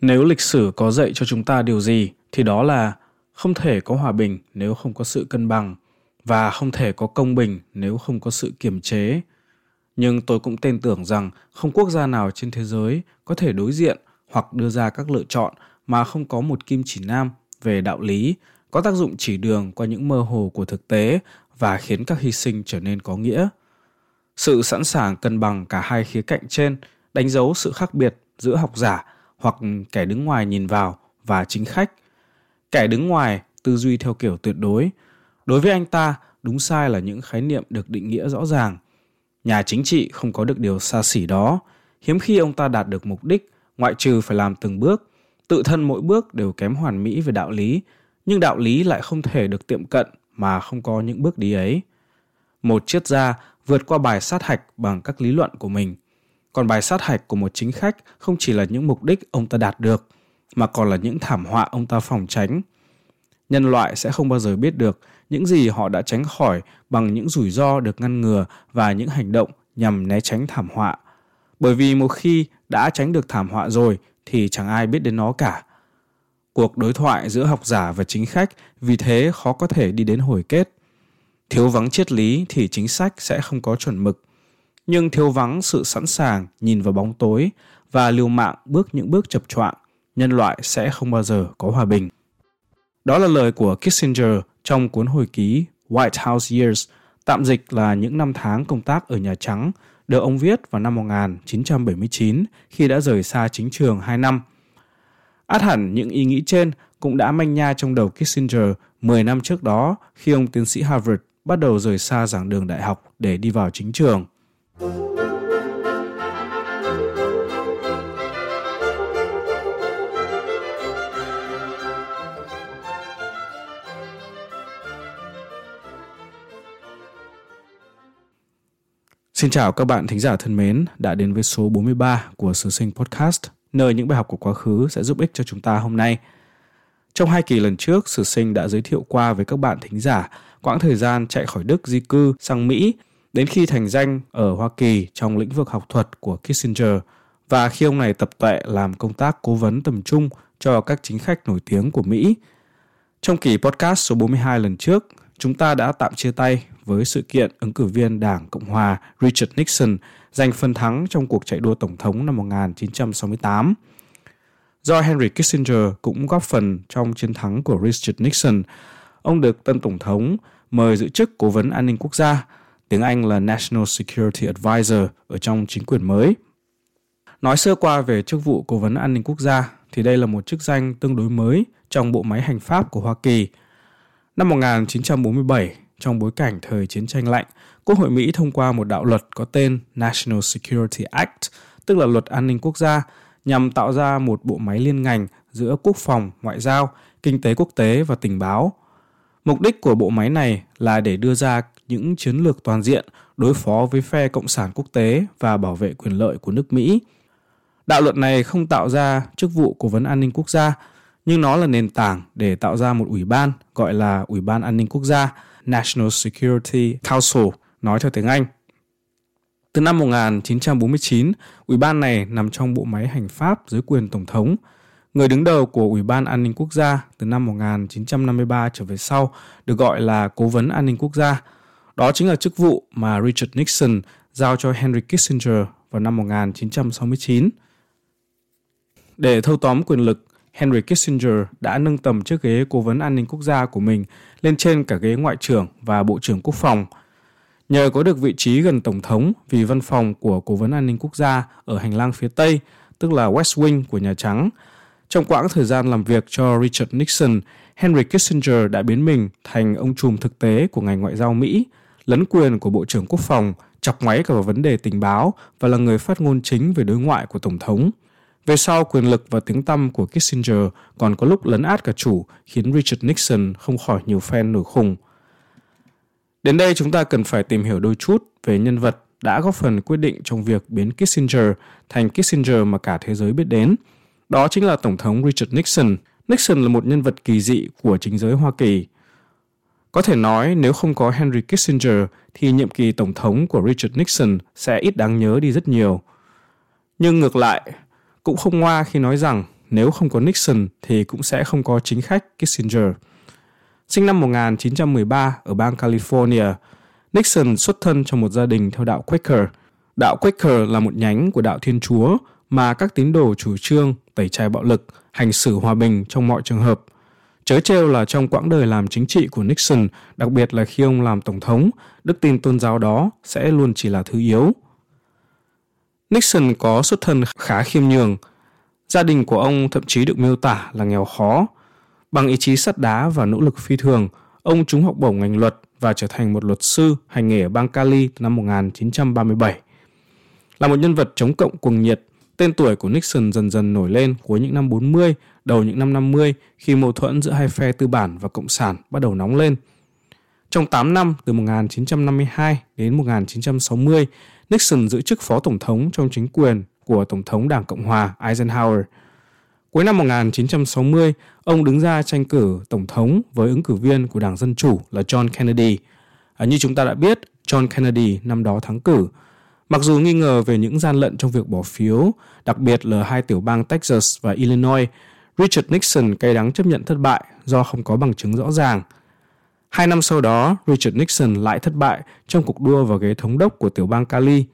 Nếu lịch sử có dạy cho chúng ta điều gì, thì đó là không thể có hòa bình nếu không có sự cân bằng, và không thể có công bình nếu không có sự kiềm chế. Nhưng tôi cũng tin tưởng rằng không quốc gia nào trên thế giới có thể đối diện hoặc đưa ra các lựa chọn mà không có một kim chỉ nam về đạo lý, có tác dụng chỉ đường qua những mơ hồ của thực tế và khiến các hy sinh trở nên có nghĩa. Sự sẵn sàng cân bằng cả hai khía cạnh trên đánh dấu sự khác biệt giữa học giả hoặc kẻ đứng ngoài nhìn vào và chính khách. Kẻ đứng ngoài tư duy theo kiểu tuyệt đối. Đối với anh ta, đúng sai là những khái niệm được định nghĩa rõ ràng. Nhà chính trị không có được điều xa xỉ đó. Hiếm khi ông ta đạt được mục đích, ngoại trừ phải làm từng bước. Tự thân mỗi bước đều kém hoàn mỹ về đạo lý, nhưng đạo lý lại không thể được tiệm cận mà không có những bước đi ấy. Một triết gia vượt qua bài sát hạch bằng các lý luận của mình – còn bài sát hạch của một chính khách không chỉ là những mục đích ông ta đạt được, mà còn là những thảm họa ông ta phòng tránh. Nhân loại sẽ không bao giờ biết được những gì họ đã tránh khỏi bằng những rủi ro được ngăn ngừa và những hành động nhằm né tránh thảm họa. Bởi vì một khi đã tránh được thảm họa rồi thì chẳng ai biết đến nó cả. Cuộc đối thoại giữa học giả và chính khách vì thế khó có thể đi đến hồi kết. Thiếu vắng triết lý thì chính sách sẽ không có chuẩn mực nhưng thiếu vắng sự sẵn sàng nhìn vào bóng tối và liều mạng bước những bước chập choạng, nhân loại sẽ không bao giờ có hòa bình. Đó là lời của Kissinger trong cuốn hồi ký White House Years, tạm dịch là những năm tháng công tác ở Nhà Trắng, được ông viết vào năm 1979 khi đã rời xa chính trường 2 năm. Át hẳn những ý nghĩ trên cũng đã manh nha trong đầu Kissinger 10 năm trước đó khi ông tiến sĩ Harvard bắt đầu rời xa giảng đường đại học để đi vào chính trường. Xin chào các bạn thính giả thân mến đã đến với số 43 của Sử Sinh Podcast, nơi những bài học của quá khứ sẽ giúp ích cho chúng ta hôm nay. Trong hai kỳ lần trước, Sử Sinh đã giới thiệu qua với các bạn thính giả quãng thời gian chạy khỏi Đức di cư sang Mỹ đến khi thành danh ở Hoa Kỳ trong lĩnh vực học thuật của Kissinger và khi ông này tập tệ làm công tác cố vấn tầm trung cho các chính khách nổi tiếng của Mỹ. Trong kỳ podcast số 42 lần trước, chúng ta đã tạm chia tay với sự kiện ứng cử viên Đảng Cộng hòa Richard Nixon giành phần thắng trong cuộc chạy đua tổng thống năm 1968. Do Henry Kissinger cũng góp phần trong chiến thắng của Richard Nixon, ông được tân tổng thống mời giữ chức cố vấn an ninh quốc gia – tiếng Anh là National Security Advisor ở trong chính quyền mới. Nói sơ qua về chức vụ cố vấn an ninh quốc gia thì đây là một chức danh tương đối mới trong bộ máy hành pháp của Hoa Kỳ. Năm 1947, trong bối cảnh thời chiến tranh lạnh, Quốc hội Mỹ thông qua một đạo luật có tên National Security Act, tức là luật an ninh quốc gia, nhằm tạo ra một bộ máy liên ngành giữa quốc phòng, ngoại giao, kinh tế quốc tế và tình báo. Mục đích của bộ máy này là để đưa ra những chiến lược toàn diện đối phó với phe cộng sản quốc tế và bảo vệ quyền lợi của nước Mỹ. Đạo luật này không tạo ra chức vụ cố vấn an ninh quốc gia, nhưng nó là nền tảng để tạo ra một ủy ban gọi là Ủy ban An ninh Quốc gia National Security Council, nói theo tiếng Anh. Từ năm 1949, ủy ban này nằm trong bộ máy hành pháp dưới quyền Tổng thống. Người đứng đầu của Ủy ban An ninh Quốc gia từ năm 1953 trở về sau được gọi là Cố vấn An ninh Quốc gia, đó chính là chức vụ mà Richard Nixon giao cho Henry Kissinger vào năm 1969. Để thâu tóm quyền lực, Henry Kissinger đã nâng tầm chiếc ghế cố vấn an ninh quốc gia của mình lên trên cả ghế ngoại trưởng và bộ trưởng quốc phòng. Nhờ có được vị trí gần tổng thống vì văn phòng của cố vấn an ninh quốc gia ở hành lang phía Tây, tức là West Wing của Nhà Trắng, trong quãng thời gian làm việc cho Richard Nixon, Henry Kissinger đã biến mình thành ông trùm thực tế của ngành ngoại giao Mỹ – lấn quyền của Bộ trưởng Quốc phòng, chọc máy cả vào vấn đề tình báo và là người phát ngôn chính về đối ngoại của Tổng thống. Về sau, quyền lực và tiếng tăm của Kissinger còn có lúc lấn át cả chủ, khiến Richard Nixon không khỏi nhiều fan nổi khùng. Đến đây chúng ta cần phải tìm hiểu đôi chút về nhân vật đã góp phần quyết định trong việc biến Kissinger thành Kissinger mà cả thế giới biết đến. Đó chính là Tổng thống Richard Nixon. Nixon là một nhân vật kỳ dị của chính giới Hoa Kỳ. Có thể nói nếu không có Henry Kissinger thì nhiệm kỳ tổng thống của Richard Nixon sẽ ít đáng nhớ đi rất nhiều. Nhưng ngược lại, cũng không ngoa khi nói rằng nếu không có Nixon thì cũng sẽ không có chính khách Kissinger. Sinh năm 1913 ở bang California, Nixon xuất thân trong một gia đình theo đạo Quaker. Đạo Quaker là một nhánh của đạo Thiên Chúa mà các tín đồ chủ trương tẩy chay bạo lực, hành xử hòa bình trong mọi trường hợp. Chớ trêu là trong quãng đời làm chính trị của Nixon, đặc biệt là khi ông làm tổng thống, đức tin tôn giáo đó sẽ luôn chỉ là thứ yếu. Nixon có xuất thân khá khiêm nhường. Gia đình của ông thậm chí được miêu tả là nghèo khó. Bằng ý chí sắt đá và nỗ lực phi thường, ông trúng học bổng ngành luật và trở thành một luật sư hành nghề ở bang Cali từ năm 1937. Là một nhân vật chống cộng cuồng nhiệt, tên tuổi của Nixon dần dần nổi lên cuối những năm 40, đầu những năm 50 khi mâu thuẫn giữa hai phe tư bản và cộng sản bắt đầu nóng lên. Trong 8 năm từ 1952 đến 1960, Nixon giữ chức phó tổng thống trong chính quyền của Tổng thống Đảng Cộng hòa Eisenhower. Cuối năm 1960, ông đứng ra tranh cử tổng thống với ứng cử viên của Đảng Dân Chủ là John Kennedy. À, như chúng ta đã biết, John Kennedy năm đó thắng cử. Mặc dù nghi ngờ về những gian lận trong việc bỏ phiếu, đặc biệt là hai tiểu bang Texas và Illinois, Richard Nixon cay đắng chấp nhận thất bại do không có bằng chứng rõ ràng. Hai năm sau đó, Richard Nixon lại thất bại trong cuộc đua vào ghế thống đốc của tiểu bang Cali.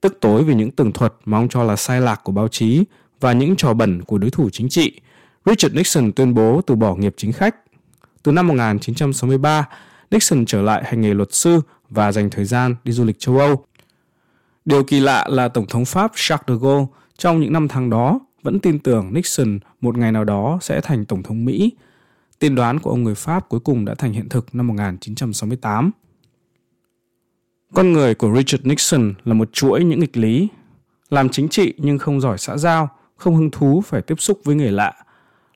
Tức tối vì những tường thuật mà ông cho là sai lạc của báo chí và những trò bẩn của đối thủ chính trị, Richard Nixon tuyên bố từ bỏ nghiệp chính khách. Từ năm 1963, Nixon trở lại hành nghề luật sư và dành thời gian đi du lịch châu Âu. Điều kỳ lạ là Tổng thống Pháp Charles de Gaulle trong những năm tháng đó vẫn tin tưởng Nixon một ngày nào đó sẽ thành Tổng thống Mỹ. Tiên đoán của ông người Pháp cuối cùng đã thành hiện thực năm 1968. Con người của Richard Nixon là một chuỗi những nghịch lý. Làm chính trị nhưng không giỏi xã giao, không hứng thú phải tiếp xúc với người lạ.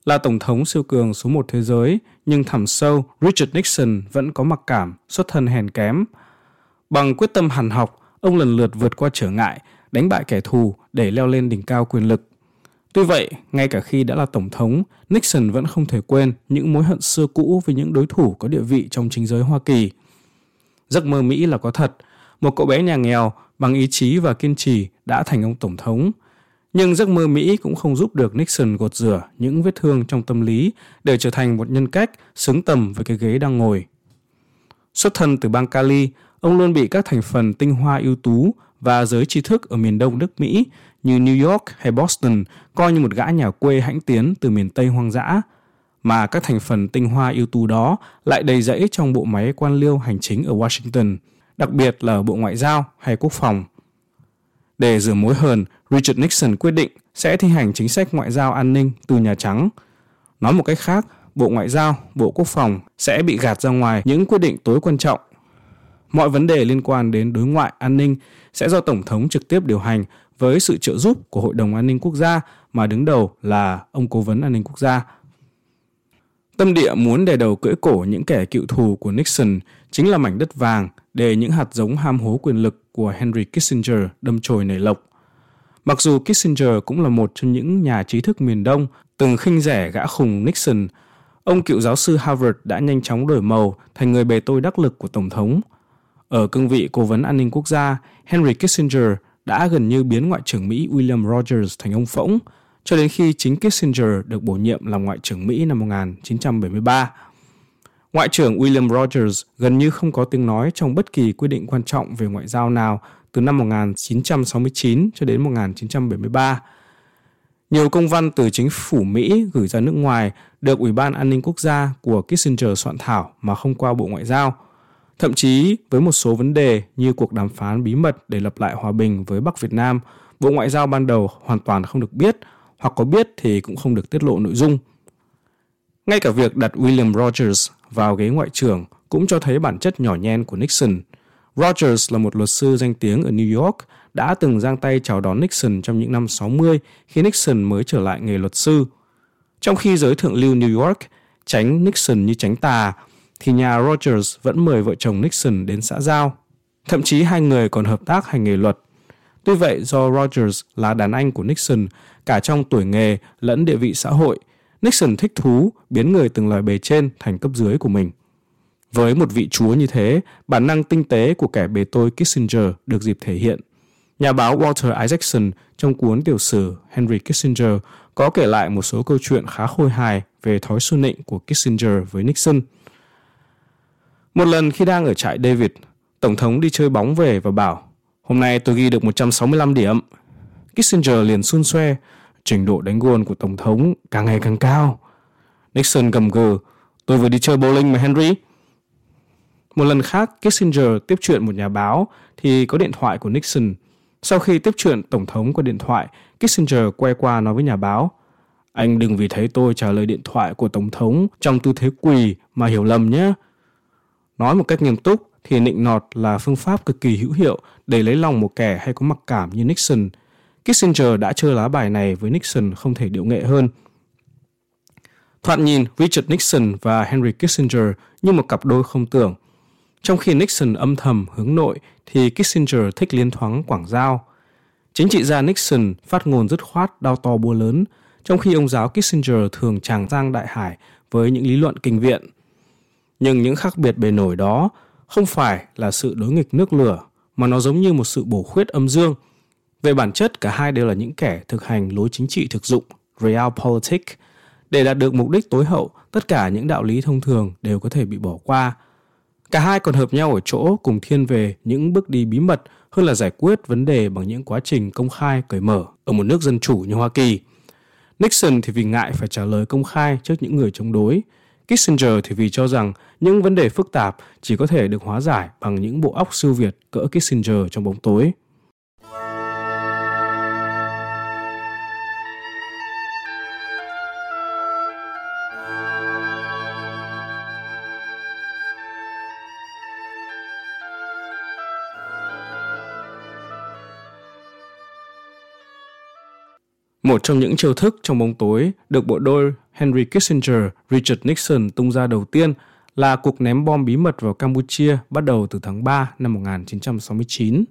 Là tổng thống siêu cường số một thế giới, nhưng thẳm sâu, Richard Nixon vẫn có mặc cảm, xuất thân hèn kém. Bằng quyết tâm hàn học, ông lần lượt vượt qua trở ngại, đánh bại kẻ thù để leo lên đỉnh cao quyền lực. Tuy vậy, ngay cả khi đã là tổng thống, Nixon vẫn không thể quên những mối hận xưa cũ với những đối thủ có địa vị trong chính giới Hoa Kỳ. Giấc mơ Mỹ là có thật, một cậu bé nhà nghèo bằng ý chí và kiên trì đã thành ông tổng thống. Nhưng giấc mơ Mỹ cũng không giúp được Nixon gột rửa những vết thương trong tâm lý để trở thành một nhân cách xứng tầm với cái ghế đang ngồi. Xuất thân từ bang Cali, ông luôn bị các thành phần tinh hoa ưu tú và giới trí thức ở miền đông nước Mỹ như New York hay Boston coi như một gã nhà quê hãnh tiến từ miền Tây hoang dã, mà các thành phần tinh hoa ưu tú đó lại đầy rẫy trong bộ máy quan liêu hành chính ở Washington, đặc biệt là ở Bộ Ngoại giao hay Quốc phòng. Để rửa mối hờn, Richard Nixon quyết định sẽ thi hành chính sách ngoại giao an ninh từ Nhà Trắng. Nói một cách khác, Bộ Ngoại giao, Bộ Quốc phòng sẽ bị gạt ra ngoài những quyết định tối quan trọng Mọi vấn đề liên quan đến đối ngoại an ninh sẽ do Tổng thống trực tiếp điều hành với sự trợ giúp của Hội đồng An ninh Quốc gia mà đứng đầu là ông Cố vấn An ninh Quốc gia. Tâm địa muốn đè đầu cưỡi cổ những kẻ cựu thù của Nixon chính là mảnh đất vàng để những hạt giống ham hố quyền lực của Henry Kissinger đâm chồi nảy lộc. Mặc dù Kissinger cũng là một trong những nhà trí thức miền Đông từng khinh rẻ gã khùng Nixon, ông cựu giáo sư Harvard đã nhanh chóng đổi màu thành người bề tôi đắc lực của Tổng thống – ở cương vị cố vấn an ninh quốc gia, Henry Kissinger đã gần như biến Ngoại trưởng Mỹ William Rogers thành ông phỗng, cho đến khi chính Kissinger được bổ nhiệm làm Ngoại trưởng Mỹ năm 1973. Ngoại trưởng William Rogers gần như không có tiếng nói trong bất kỳ quyết định quan trọng về ngoại giao nào từ năm 1969 cho đến 1973. Nhiều công văn từ chính phủ Mỹ gửi ra nước ngoài được Ủy ban An ninh Quốc gia của Kissinger soạn thảo mà không qua Bộ Ngoại giao – Thậm chí với một số vấn đề như cuộc đàm phán bí mật để lập lại hòa bình với Bắc Việt Nam, Bộ Ngoại giao ban đầu hoàn toàn không được biết hoặc có biết thì cũng không được tiết lộ nội dung. Ngay cả việc đặt William Rogers vào ghế ngoại trưởng cũng cho thấy bản chất nhỏ nhen của Nixon. Rogers là một luật sư danh tiếng ở New York, đã từng giang tay chào đón Nixon trong những năm 60 khi Nixon mới trở lại nghề luật sư. Trong khi giới thượng lưu New York tránh Nixon như tránh tà thì nhà Rogers vẫn mời vợ chồng Nixon đến xã giao. Thậm chí hai người còn hợp tác hành nghề luật. Tuy vậy do Rogers là đàn anh của Nixon cả trong tuổi nghề lẫn địa vị xã hội, Nixon thích thú biến người từng loài bề trên thành cấp dưới của mình. Với một vị chúa như thế, bản năng tinh tế của kẻ bề tôi Kissinger được dịp thể hiện. Nhà báo Walter Isaacson trong cuốn tiểu sử Henry Kissinger có kể lại một số câu chuyện khá khôi hài về thói su nịnh của Kissinger với Nixon. Một lần khi đang ở trại David, Tổng thống đi chơi bóng về và bảo Hôm nay tôi ghi được 165 điểm. Kissinger liền xun xoe, trình độ đánh gôn của Tổng thống càng ngày càng cao. Nixon gầm gừ, tôi vừa đi chơi bowling mà Henry. Một lần khác, Kissinger tiếp chuyện một nhà báo thì có điện thoại của Nixon. Sau khi tiếp chuyện Tổng thống qua điện thoại, Kissinger quay qua nói với nhà báo, anh đừng vì thấy tôi trả lời điện thoại của Tổng thống trong tư thế quỳ mà hiểu lầm nhé. Nói một cách nghiêm túc thì nịnh nọt là phương pháp cực kỳ hữu hiệu để lấy lòng một kẻ hay có mặc cảm như Nixon. Kissinger đã chơi lá bài này với Nixon không thể điệu nghệ hơn. Thoạt nhìn, Richard Nixon và Henry Kissinger như một cặp đôi không tưởng. Trong khi Nixon âm thầm hướng nội thì Kissinger thích liên thoáng quảng giao. Chính trị gia Nixon phát ngôn dứt khoát đau to búa lớn, trong khi ông giáo Kissinger thường tràng giang đại hải với những lý luận kinh viện. Nhưng những khác biệt bề nổi đó không phải là sự đối nghịch nước lửa, mà nó giống như một sự bổ khuyết âm dương. Về bản chất, cả hai đều là những kẻ thực hành lối chính trị thực dụng, realpolitik. Để đạt được mục đích tối hậu, tất cả những đạo lý thông thường đều có thể bị bỏ qua. Cả hai còn hợp nhau ở chỗ cùng thiên về những bước đi bí mật hơn là giải quyết vấn đề bằng những quá trình công khai cởi mở ở một nước dân chủ như Hoa Kỳ. Nixon thì vì ngại phải trả lời công khai trước những người chống đối, Kissinger thì vì cho rằng những vấn đề phức tạp chỉ có thể được hóa giải bằng những bộ óc siêu việt cỡ Kissinger trong bóng tối. Một trong những chiêu thức trong bóng tối được bộ đôi Henry Kissinger, Richard Nixon tung ra đầu tiên là cuộc ném bom bí mật vào Campuchia bắt đầu từ tháng 3 năm 1969.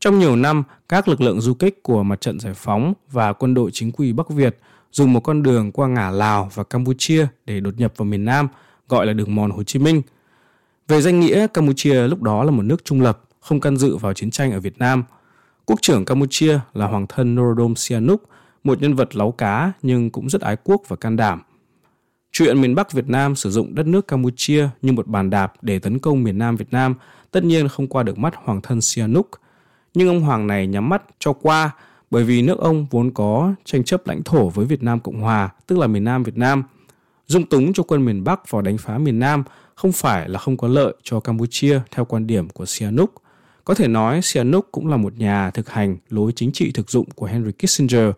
Trong nhiều năm, các lực lượng du kích của Mặt trận Giải phóng và quân đội chính quy Bắc Việt dùng một con đường qua ngã Lào và Campuchia để đột nhập vào miền Nam, gọi là đường mòn Hồ Chí Minh. Về danh nghĩa, Campuchia lúc đó là một nước trung lập, không can dự vào chiến tranh ở Việt Nam. Quốc trưởng Campuchia là hoàng thân Norodom Sihanouk, một nhân vật láu cá nhưng cũng rất ái quốc và can đảm. Chuyện miền Bắc Việt Nam sử dụng đất nước Campuchia như một bàn đạp để tấn công miền Nam Việt Nam tất nhiên không qua được mắt hoàng thân Sihanouk. Nhưng ông hoàng này nhắm mắt cho qua bởi vì nước ông vốn có tranh chấp lãnh thổ với Việt Nam Cộng Hòa, tức là miền Nam Việt Nam. Dung túng cho quân miền Bắc vào đánh phá miền Nam không phải là không có lợi cho Campuchia theo quan điểm của Sihanouk. Có thể nói Sihanouk cũng là một nhà thực hành lối chính trị thực dụng của Henry Kissinger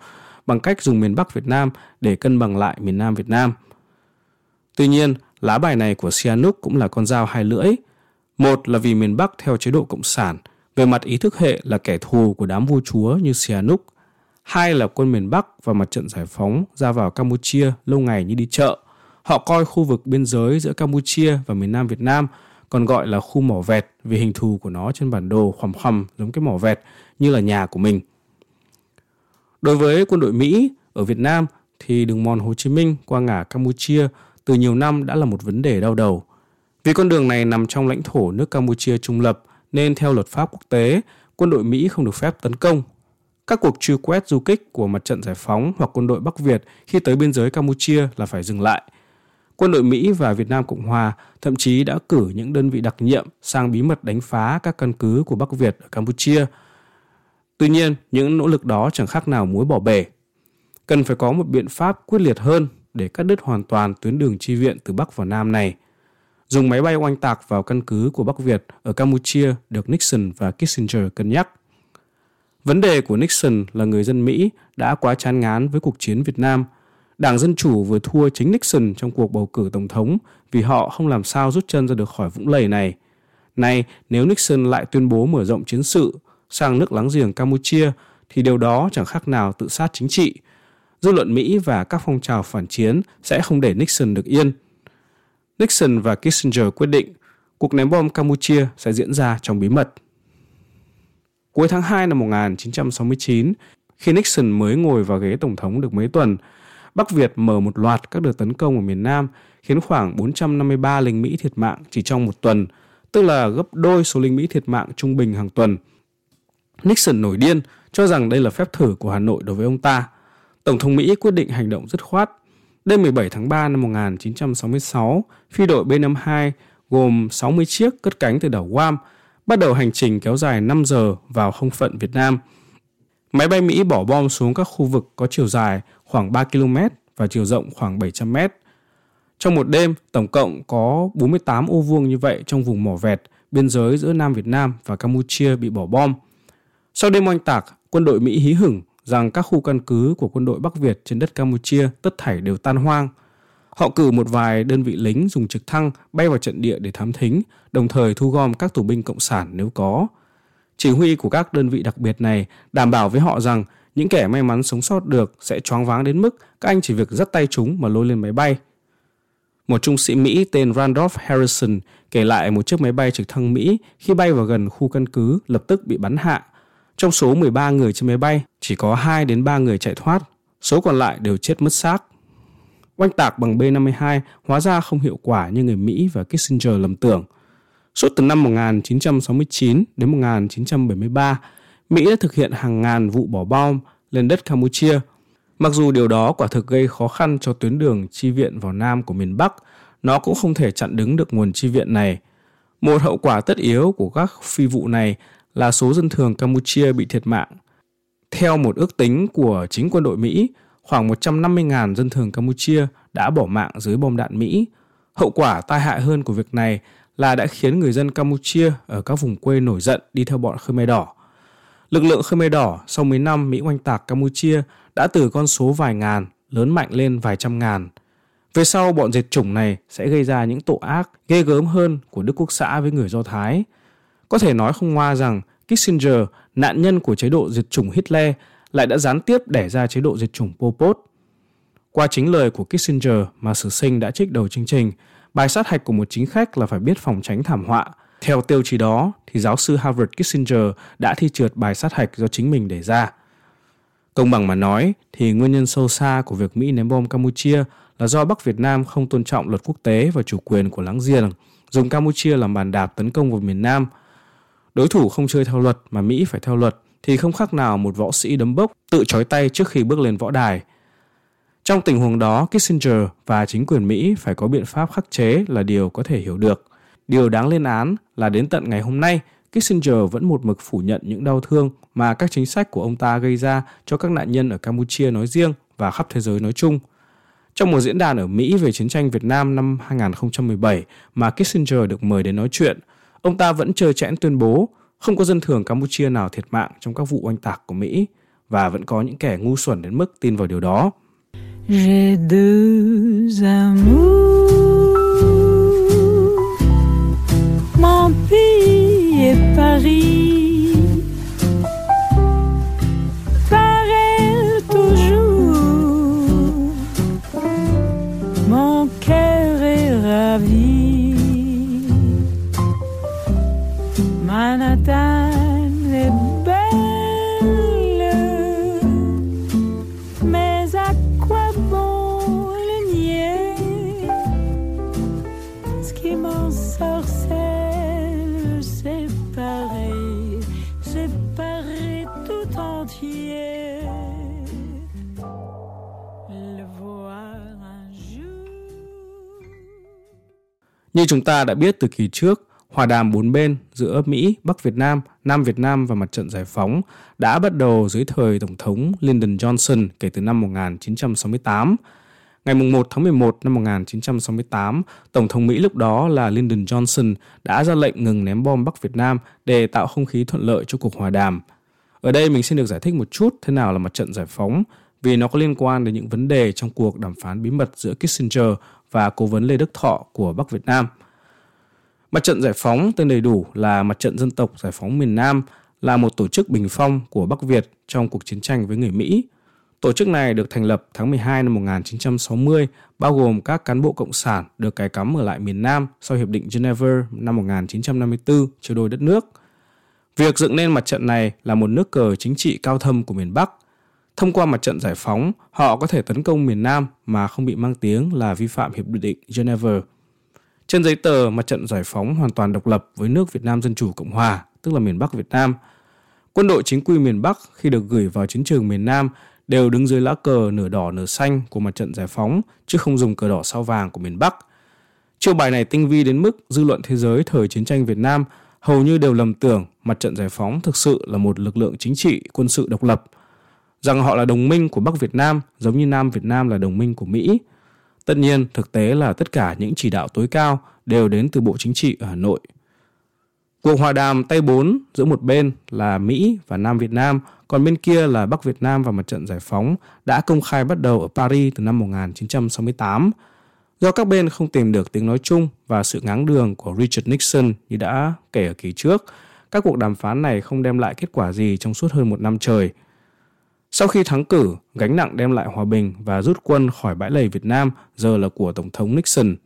bằng cách dùng miền Bắc Việt Nam để cân bằng lại miền Nam Việt Nam. Tuy nhiên, lá bài này của Sihanouk cũng là con dao hai lưỡi. Một là vì miền Bắc theo chế độ Cộng sản, về mặt ý thức hệ là kẻ thù của đám vua chúa như Sihanouk. Hai là quân miền Bắc và mặt trận giải phóng ra vào Campuchia lâu ngày như đi chợ. Họ coi khu vực biên giới giữa Campuchia và miền Nam Việt Nam còn gọi là khu mỏ vẹt vì hình thù của nó trên bản đồ khoằm khoằm giống cái mỏ vẹt như là nhà của mình – Đối với quân đội Mỹ ở Việt Nam thì đường mòn Hồ Chí Minh qua ngã Campuchia từ nhiều năm đã là một vấn đề đau đầu. Vì con đường này nằm trong lãnh thổ nước Campuchia trung lập nên theo luật pháp quốc tế, quân đội Mỹ không được phép tấn công. Các cuộc truy quét du kích của mặt trận giải phóng hoặc quân đội Bắc Việt khi tới biên giới Campuchia là phải dừng lại. Quân đội Mỹ và Việt Nam Cộng Hòa thậm chí đã cử những đơn vị đặc nhiệm sang bí mật đánh phá các căn cứ của Bắc Việt ở Campuchia – Tuy nhiên, những nỗ lực đó chẳng khác nào muối bỏ bể. Cần phải có một biện pháp quyết liệt hơn để cắt đứt hoàn toàn tuyến đường chi viện từ Bắc vào Nam này. Dùng máy bay oanh tạc vào căn cứ của Bắc Việt ở Campuchia được Nixon và Kissinger cân nhắc. Vấn đề của Nixon là người dân Mỹ đã quá chán ngán với cuộc chiến Việt Nam. Đảng Dân Chủ vừa thua chính Nixon trong cuộc bầu cử tổng thống vì họ không làm sao rút chân ra được khỏi vũng lầy này. Nay, nếu Nixon lại tuyên bố mở rộng chiến sự sang nước láng giềng Campuchia thì điều đó chẳng khác nào tự sát chính trị. Dư luận Mỹ và các phong trào phản chiến sẽ không để Nixon được yên. Nixon và Kissinger quyết định cuộc ném bom Campuchia sẽ diễn ra trong bí mật. Cuối tháng 2 năm 1969, khi Nixon mới ngồi vào ghế tổng thống được mấy tuần, Bắc Việt mở một loạt các đợt tấn công ở miền Nam, khiến khoảng 453 lính Mỹ thiệt mạng chỉ trong một tuần, tức là gấp đôi số lính Mỹ thiệt mạng trung bình hàng tuần – Nixon nổi điên cho rằng đây là phép thử của Hà Nội đối với ông ta. Tổng thống Mỹ quyết định hành động dứt khoát. Đêm 17 tháng 3 năm 1966, phi đội B-52 gồm 60 chiếc cất cánh từ đảo Guam, bắt đầu hành trình kéo dài 5 giờ vào không phận Việt Nam. Máy bay Mỹ bỏ bom xuống các khu vực có chiều dài khoảng 3 km và chiều rộng khoảng 700 m. Trong một đêm, tổng cộng có 48 ô vuông như vậy trong vùng mỏ vẹt, biên giới giữa Nam Việt Nam và Campuchia bị bỏ bom. Sau đêm oanh tạc, quân đội Mỹ hí hửng rằng các khu căn cứ của quân đội Bắc Việt trên đất Campuchia tất thảy đều tan hoang. Họ cử một vài đơn vị lính dùng trực thăng bay vào trận địa để thám thính, đồng thời thu gom các tù binh cộng sản nếu có. Chỉ huy của các đơn vị đặc biệt này đảm bảo với họ rằng những kẻ may mắn sống sót được sẽ choáng váng đến mức các anh chỉ việc dắt tay chúng mà lôi lên máy bay. Một trung sĩ Mỹ tên Randolph Harrison kể lại một chiếc máy bay trực thăng Mỹ khi bay vào gần khu căn cứ lập tức bị bắn hạ. Trong số 13 người trên máy bay, chỉ có 2 đến 3 người chạy thoát, số còn lại đều chết mất xác. Oanh tạc bằng B-52 hóa ra không hiệu quả như người Mỹ và Kissinger lầm tưởng. Suốt từ năm 1969 đến 1973, Mỹ đã thực hiện hàng ngàn vụ bỏ bom lên đất Campuchia. Mặc dù điều đó quả thực gây khó khăn cho tuyến đường chi viện vào Nam của miền Bắc, nó cũng không thể chặn đứng được nguồn chi viện này. Một hậu quả tất yếu của các phi vụ này là số dân thường Campuchia bị thiệt mạng. Theo một ước tính của chính quân đội Mỹ, khoảng 150.000 dân thường Campuchia đã bỏ mạng dưới bom đạn Mỹ. Hậu quả tai hại hơn của việc này là đã khiến người dân Campuchia ở các vùng quê nổi giận đi theo bọn Khmer Đỏ. Lực lượng Khmer Đỏ sau mấy năm Mỹ oanh tạc Campuchia đã từ con số vài ngàn lớn mạnh lên vài trăm ngàn. Về sau bọn diệt chủng này sẽ gây ra những tội ác ghê gớm hơn của Đức Quốc xã với người Do Thái. Có thể nói không ngoa rằng Kissinger, nạn nhân của chế độ diệt chủng Hitler, lại đã gián tiếp đẻ ra chế độ diệt chủng Pol Pot. Qua chính lời của Kissinger mà sử sinh đã trích đầu chương trình, bài sát hạch của một chính khách là phải biết phòng tránh thảm họa. Theo tiêu chí đó, thì giáo sư Harvard Kissinger đã thi trượt bài sát hạch do chính mình đề ra. Công bằng mà nói, thì nguyên nhân sâu xa của việc Mỹ ném bom Campuchia là do Bắc Việt Nam không tôn trọng luật quốc tế và chủ quyền của láng giềng, dùng Campuchia làm bàn đạp tấn công vào miền Nam. Đối thủ không chơi theo luật mà Mỹ phải theo luật thì không khác nào một võ sĩ đấm bốc tự trói tay trước khi bước lên võ đài. Trong tình huống đó, Kissinger và chính quyền Mỹ phải có biện pháp khắc chế là điều có thể hiểu được. Điều đáng lên án là đến tận ngày hôm nay, Kissinger vẫn một mực phủ nhận những đau thương mà các chính sách của ông ta gây ra cho các nạn nhân ở Campuchia nói riêng và khắp thế giới nói chung. Trong một diễn đàn ở Mỹ về chiến tranh Việt Nam năm 2017 mà Kissinger được mời đến nói chuyện, ông ta vẫn trơ chẽn tuyên bố không có dân thường Campuchia nào thiệt mạng trong các vụ oanh tạc của Mỹ và vẫn có những kẻ ngu xuẩn đến mức tin vào điều đó. J'ai deux amours, mon pays et Paris. Như chúng ta đã biết từ kỳ trước, hòa đàm bốn bên giữa Mỹ, Bắc Việt Nam, Nam Việt Nam và Mặt trận Giải phóng đã bắt đầu dưới thời Tổng thống Lyndon Johnson kể từ năm 1968. Ngày 1 tháng 11 năm 1968, Tổng thống Mỹ lúc đó là Lyndon Johnson đã ra lệnh ngừng ném bom Bắc Việt Nam để tạo không khí thuận lợi cho cuộc hòa đàm. Ở đây mình xin được giải thích một chút thế nào là mặt trận giải phóng vì nó có liên quan đến những vấn đề trong cuộc đàm phán bí mật giữa Kissinger và cố vấn Lê Đức Thọ của Bắc Việt Nam. Mặt trận Giải phóng tên đầy đủ là Mặt trận Dân tộc Giải phóng miền Nam là một tổ chức bình phong của Bắc Việt trong cuộc chiến tranh với người Mỹ. Tổ chức này được thành lập tháng 12 năm 1960, bao gồm các cán bộ cộng sản được cài cắm ở lại miền Nam sau Hiệp định Geneva năm 1954 chia đôi đất nước. Việc dựng nên mặt trận này là một nước cờ chính trị cao thâm của miền Bắc – Thông qua mặt trận giải phóng, họ có thể tấn công miền Nam mà không bị mang tiếng là vi phạm Hiệp định Geneva. Trên giấy tờ, mặt trận giải phóng hoàn toàn độc lập với nước Việt Nam Dân Chủ Cộng Hòa, tức là miền Bắc Việt Nam. Quân đội chính quy miền Bắc khi được gửi vào chiến trường miền Nam đều đứng dưới lá cờ nửa đỏ nửa xanh của mặt trận giải phóng, chứ không dùng cờ đỏ sao vàng của miền Bắc. Chiêu bài này tinh vi đến mức dư luận thế giới thời chiến tranh Việt Nam hầu như đều lầm tưởng mặt trận giải phóng thực sự là một lực lượng chính trị, quân sự độc lập, rằng họ là đồng minh của Bắc Việt Nam giống như Nam Việt Nam là đồng minh của Mỹ. Tất nhiên, thực tế là tất cả những chỉ đạo tối cao đều đến từ Bộ Chính trị ở Hà Nội. Cuộc hòa đàm tay bốn giữa một bên là Mỹ và Nam Việt Nam, còn bên kia là Bắc Việt Nam và Mặt trận Giải phóng đã công khai bắt đầu ở Paris từ năm 1968. Do các bên không tìm được tiếng nói chung và sự ngáng đường của Richard Nixon như đã kể ở kỳ trước, các cuộc đàm phán này không đem lại kết quả gì trong suốt hơn một năm trời. Sau khi thắng cử, gánh nặng đem lại hòa bình và rút quân khỏi bãi lầy Việt Nam giờ là của Tổng thống Nixon.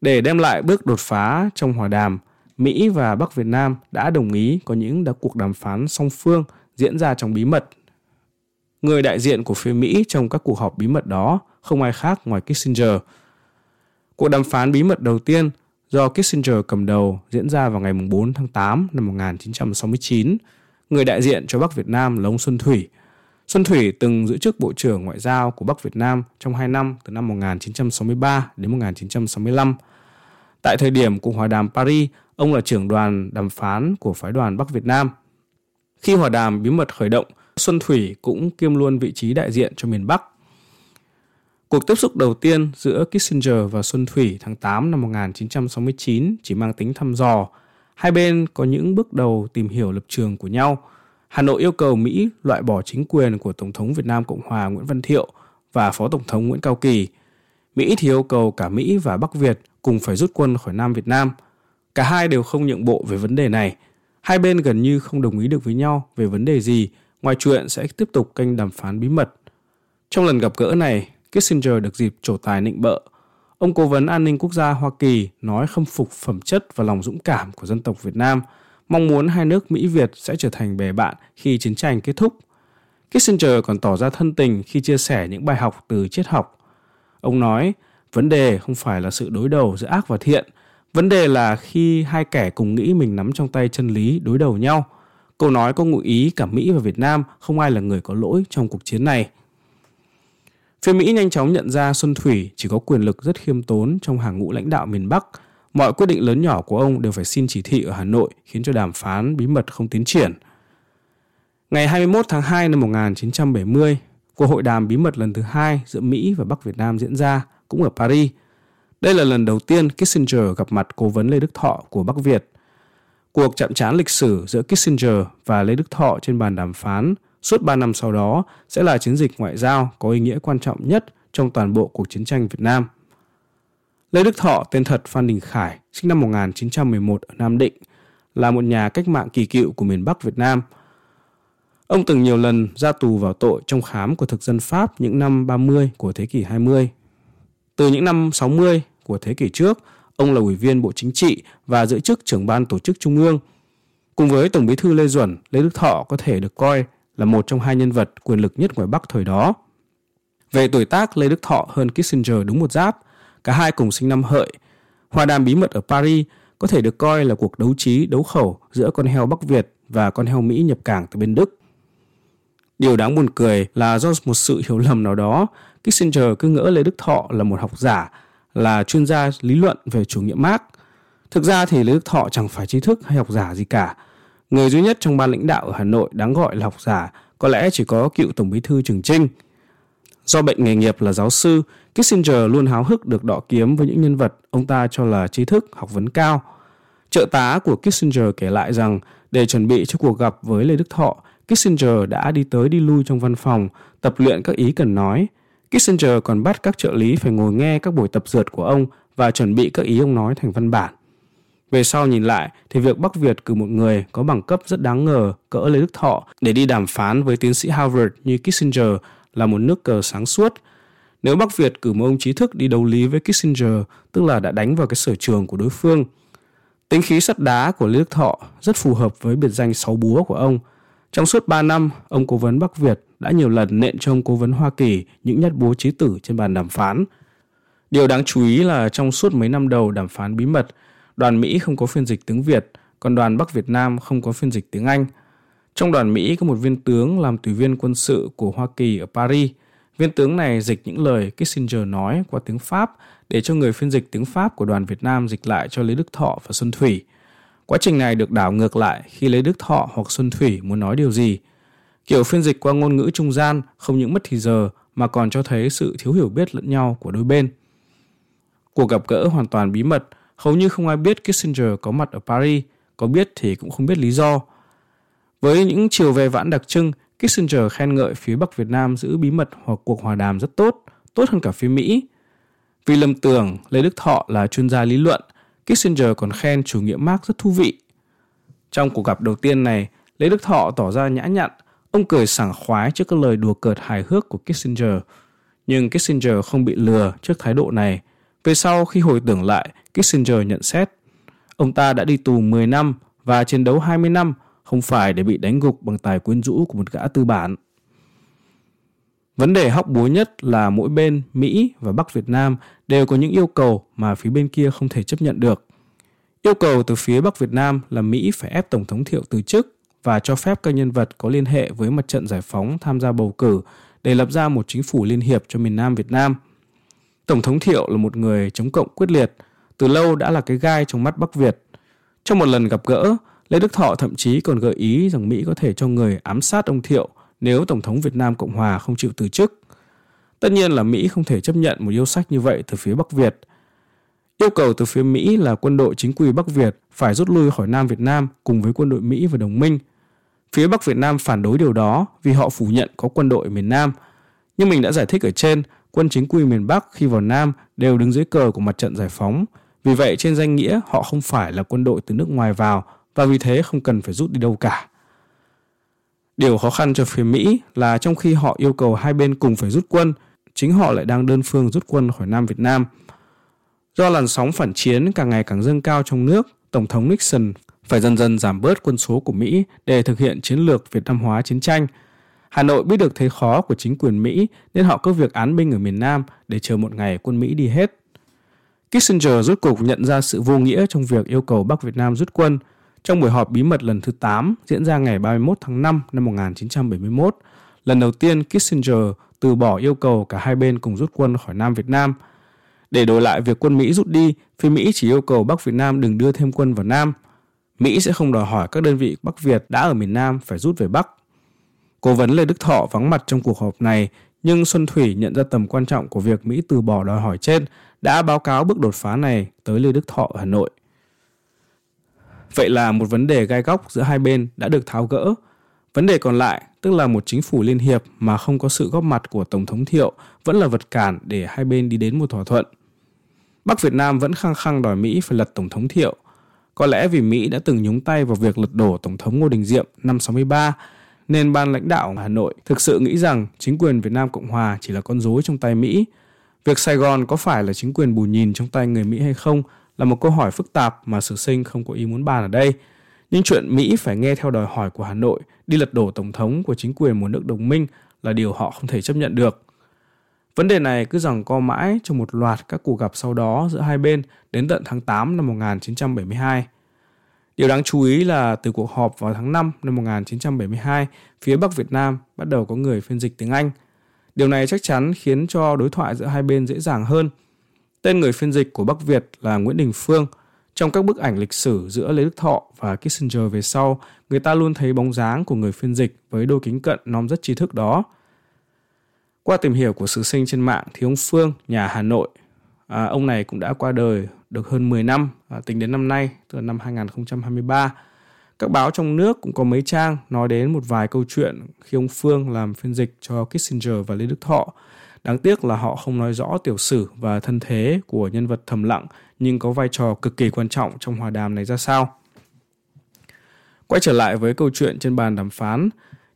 Để đem lại bước đột phá trong hòa đàm, Mỹ và Bắc Việt Nam đã đồng ý có những cuộc đàm phán song phương diễn ra trong bí mật. Người đại diện của phía Mỹ trong các cuộc họp bí mật đó không ai khác ngoài Kissinger. Cuộc đàm phán bí mật đầu tiên do Kissinger cầm đầu diễn ra vào ngày 4 tháng 8 năm 1969. Người đại diện cho Bắc Việt Nam là ông Xuân Thủy. Xuân Thủy từng giữ chức Bộ trưởng Ngoại giao của Bắc Việt Nam trong 2 năm từ năm 1963 đến 1965. Tại thời điểm cuộc hòa đàm Paris, ông là trưởng đoàn đàm phán của phái đoàn Bắc Việt Nam. Khi hòa đàm bí mật khởi động, Xuân Thủy cũng kiêm luôn vị trí đại diện cho miền Bắc. Cuộc tiếp xúc đầu tiên giữa Kissinger và Xuân Thủy tháng 8 năm 1969 chỉ mang tính thăm dò. Hai bên có những bước đầu tìm hiểu lập trường của nhau. Hà Nội yêu cầu Mỹ loại bỏ chính quyền của Tổng thống Việt Nam Cộng hòa Nguyễn Văn Thiệu và Phó Tổng thống Nguyễn Cao Kỳ. Mỹ thì yêu cầu cả Mỹ và Bắc Việt cùng phải rút quân khỏi Nam Việt Nam. Cả hai đều không nhượng bộ về vấn đề này. Hai bên gần như không đồng ý được với nhau về vấn đề gì, ngoài chuyện sẽ tiếp tục kênh đàm phán bí mật. Trong lần gặp gỡ này, Kissinger được dịp trổ tài nịnh bợ. Ông cố vấn an ninh quốc gia Hoa Kỳ nói khâm phục phẩm chất và lòng dũng cảm của dân tộc Việt Nam, mong muốn hai nước Mỹ Việt sẽ trở thành bè bạn khi chiến tranh kết thúc. Kissinger còn tỏ ra thân tình khi chia sẻ những bài học từ triết học. Ông nói, vấn đề không phải là sự đối đầu giữa ác và thiện, vấn đề là khi hai kẻ cùng nghĩ mình nắm trong tay chân lý đối đầu nhau. Câu nói có ngụ ý cả Mỹ và Việt Nam không ai là người có lỗi trong cuộc chiến này. Phía Mỹ nhanh chóng nhận ra Xuân Thủy chỉ có quyền lực rất khiêm tốn trong hàng ngũ lãnh đạo miền Bắc. Mọi quyết định lớn nhỏ của ông đều phải xin chỉ thị ở Hà Nội khiến cho đàm phán bí mật không tiến triển. Ngày 21 tháng 2 năm 1970, cuộc hội đàm bí mật lần thứ hai giữa Mỹ và Bắc Việt Nam diễn ra cũng ở Paris. Đây là lần đầu tiên Kissinger gặp mặt cố vấn Lê Đức Thọ của Bắc Việt. Cuộc chạm trán lịch sử giữa Kissinger và Lê Đức Thọ trên bàn đàm phán suốt 3 năm sau đó sẽ là chiến dịch ngoại giao có ý nghĩa quan trọng nhất trong toàn bộ cuộc chiến tranh Việt Nam. Lê Đức Thọ, tên thật Phan Đình Khải, sinh năm 1911 ở Nam Định, là một nhà cách mạng kỳ cựu của miền Bắc Việt Nam. Ông từng nhiều lần ra tù vào tội trong khám của thực dân Pháp những năm 30 của thế kỷ 20. Từ những năm 60 của thế kỷ trước, ông là ủy viên Bộ Chính trị và giữ chức trưởng ban tổ chức Trung ương. Cùng với Tổng bí thư Lê Duẩn, Lê Đức Thọ có thể được coi là một trong hai nhân vật quyền lực nhất ngoài Bắc thời đó. Về tuổi tác, Lê Đức Thọ hơn Kissinger đúng một giáp, cả hai cùng sinh năm hợi. Hòa đàm bí mật ở Paris có thể được coi là cuộc đấu trí, đấu khẩu giữa con heo Bắc Việt và con heo Mỹ nhập cảng từ bên Đức. Điều đáng buồn cười là do một sự hiểu lầm nào đó, Kissinger cứ ngỡ Lê Đức Thọ là một học giả, là chuyên gia lý luận về chủ nghĩa Marx. Thực ra thì Lê Đức Thọ chẳng phải trí thức hay học giả gì cả, Người duy nhất trong ban lãnh đạo ở Hà Nội đáng gọi là học giả có lẽ chỉ có cựu Tổng bí thư Trường Trinh. Do bệnh nghề nghiệp là giáo sư, Kissinger luôn háo hức được đọ kiếm với những nhân vật ông ta cho là trí thức, học vấn cao. Trợ tá của Kissinger kể lại rằng để chuẩn bị cho cuộc gặp với Lê Đức Thọ, Kissinger đã đi tới đi lui trong văn phòng, tập luyện các ý cần nói. Kissinger còn bắt các trợ lý phải ngồi nghe các buổi tập dượt của ông và chuẩn bị các ý ông nói thành văn bản. Về sau nhìn lại thì việc Bắc Việt cử một người có bằng cấp rất đáng ngờ cỡ Lê Đức Thọ để đi đàm phán với tiến sĩ Harvard như Kissinger là một nước cờ sáng suốt. Nếu Bắc Việt cử một ông trí thức đi đấu lý với Kissinger, tức là đã đánh vào cái sở trường của đối phương. Tính khí sắt đá của Lê Đức Thọ rất phù hợp với biệt danh sáu búa của ông. Trong suốt 3 năm, ông cố vấn Bắc Việt đã nhiều lần nện cho ông cố vấn Hoa Kỳ những nhát búa trí tử trên bàn đàm phán. Điều đáng chú ý là trong suốt mấy năm đầu đàm phán bí mật, đoàn Mỹ không có phiên dịch tiếng Việt, còn đoàn Bắc Việt Nam không có phiên dịch tiếng Anh. Trong đoàn Mỹ có một viên tướng làm tùy viên quân sự của Hoa Kỳ ở Paris. Viên tướng này dịch những lời Kissinger nói qua tiếng Pháp để cho người phiên dịch tiếng Pháp của đoàn Việt Nam dịch lại cho Lê Đức Thọ và Xuân Thủy. Quá trình này được đảo ngược lại khi Lê Đức Thọ hoặc Xuân Thủy muốn nói điều gì. Kiểu phiên dịch qua ngôn ngữ trung gian không những mất thì giờ mà còn cho thấy sự thiếu hiểu biết lẫn nhau của đôi bên. Cuộc gặp gỡ hoàn toàn bí mật, hầu như không ai biết Kissinger có mặt ở Paris, có biết thì cũng không biết lý do. Với những chiều về vãn đặc trưng, Kissinger khen ngợi phía Bắc Việt Nam giữ bí mật hoặc cuộc hòa đàm rất tốt, tốt hơn cả phía Mỹ. Vì lầm tưởng Lê Đức Thọ là chuyên gia lý luận, Kissinger còn khen chủ nghĩa Marx rất thú vị. Trong cuộc gặp đầu tiên này, Lê Đức Thọ tỏ ra nhã nhặn, ông cười sảng khoái trước các lời đùa cợt hài hước của Kissinger. Nhưng Kissinger không bị lừa trước thái độ này. Về sau khi hồi tưởng lại, Kissinger nhận xét, ông ta đã đi tù 10 năm và chiến đấu 20 năm, không phải để bị đánh gục bằng tài quyến rũ của một gã tư bản. Vấn đề hóc búa nhất là mỗi bên Mỹ và Bắc Việt Nam đều có những yêu cầu mà phía bên kia không thể chấp nhận được. Yêu cầu từ phía Bắc Việt Nam là Mỹ phải ép Tổng thống Thiệu từ chức và cho phép các nhân vật có liên hệ với mặt trận giải phóng tham gia bầu cử để lập ra một chính phủ liên hiệp cho miền Nam Việt Nam. Tổng thống Thiệu là một người chống cộng quyết liệt, từ lâu đã là cái gai trong mắt Bắc Việt. Trong một lần gặp gỡ, Lê Đức Thọ thậm chí còn gợi ý rằng Mỹ có thể cho người ám sát ông Thiệu nếu Tổng thống Việt Nam Cộng Hòa không chịu từ chức. Tất nhiên là Mỹ không thể chấp nhận một yêu sách như vậy từ phía Bắc Việt. Yêu cầu từ phía Mỹ là quân đội chính quy Bắc Việt phải rút lui khỏi Nam Việt Nam cùng với quân đội Mỹ và đồng minh. Phía Bắc Việt Nam phản đối điều đó vì họ phủ nhận có quân đội ở miền Nam. Nhưng mình đã giải thích ở trên, quân chính quy miền Bắc khi vào Nam đều đứng dưới cờ của mặt trận giải phóng. Vì vậy trên danh nghĩa họ không phải là quân đội từ nước ngoài vào và vì thế không cần phải rút đi đâu cả. Điều khó khăn cho phía Mỹ là trong khi họ yêu cầu hai bên cùng phải rút quân, chính họ lại đang đơn phương rút quân khỏi Nam Việt Nam. Do làn sóng phản chiến càng ngày càng dâng cao trong nước, Tổng thống Nixon phải dần dần giảm bớt quân số của Mỹ để thực hiện chiến lược Việt Nam hóa chiến tranh. Hà Nội biết được thế khó của chính quyền Mỹ nên họ có việc án binh ở miền Nam để chờ một ngày quân Mỹ đi hết. Kissinger rốt cuộc nhận ra sự vô nghĩa trong việc yêu cầu Bắc Việt Nam rút quân – trong buổi họp bí mật lần thứ 8 diễn ra ngày 31 tháng 5 năm 1971, lần đầu tiên Kissinger từ bỏ yêu cầu cả hai bên cùng rút quân khỏi Nam Việt Nam. Để đổi lại việc quân Mỹ rút đi, phía Mỹ chỉ yêu cầu Bắc Việt Nam đừng đưa thêm quân vào Nam. Mỹ sẽ không đòi hỏi các đơn vị Bắc Việt đã ở miền Nam phải rút về Bắc. Cố vấn Lê Đức Thọ vắng mặt trong cuộc họp này, nhưng Xuân Thủy nhận ra tầm quan trọng của việc Mỹ từ bỏ đòi hỏi trên, đã báo cáo bước đột phá này tới Lê Đức Thọ ở Hà Nội. Vậy là một vấn đề gai góc giữa hai bên đã được tháo gỡ. Vấn đề còn lại, tức là một chính phủ liên hiệp mà không có sự góp mặt của Tổng thống Thiệu vẫn là vật cản để hai bên đi đến một thỏa thuận. Bắc Việt Nam vẫn khăng khăng đòi Mỹ phải lật Tổng thống Thiệu. Có lẽ vì Mỹ đã từng nhúng tay vào việc lật đổ Tổng thống Ngô Đình Diệm năm 63, nên ban lãnh đạo Hà Nội thực sự nghĩ rằng chính quyền Việt Nam Cộng Hòa chỉ là con rối trong tay Mỹ. Việc Sài Gòn có phải là chính quyền bù nhìn trong tay người Mỹ hay không là một câu hỏi phức tạp mà sử sinh không có ý muốn bàn ở đây. Nhưng chuyện Mỹ phải nghe theo đòi hỏi của Hà Nội đi lật đổ tổng thống của chính quyền một nước đồng minh là điều họ không thể chấp nhận được. Vấn đề này cứ rằng co mãi trong một loạt các cuộc gặp sau đó giữa hai bên đến tận tháng 8 năm 1972. Điều đáng chú ý là từ cuộc họp vào tháng 5 năm 1972, phía Bắc Việt Nam bắt đầu có người phiên dịch tiếng Anh. Điều này chắc chắn khiến cho đối thoại giữa hai bên dễ dàng hơn – Tên người phiên dịch của Bắc Việt là Nguyễn Đình Phương. Trong các bức ảnh lịch sử giữa Lê Đức Thọ và Kissinger về sau, người ta luôn thấy bóng dáng của người phiên dịch với đôi kính cận nom rất trí thức đó. Qua tìm hiểu của sử sinh trên mạng thì ông Phương, nhà Hà Nội, à, ông này cũng đã qua đời được hơn 10 năm, à, tính đến năm nay, tức là năm 2023. Các báo trong nước cũng có mấy trang nói đến một vài câu chuyện khi ông Phương làm phiên dịch cho Kissinger và Lê Đức Thọ Đáng tiếc là họ không nói rõ tiểu sử và thân thế của nhân vật thầm lặng nhưng có vai trò cực kỳ quan trọng trong hòa đàm này ra sao. Quay trở lại với câu chuyện trên bàn đàm phán,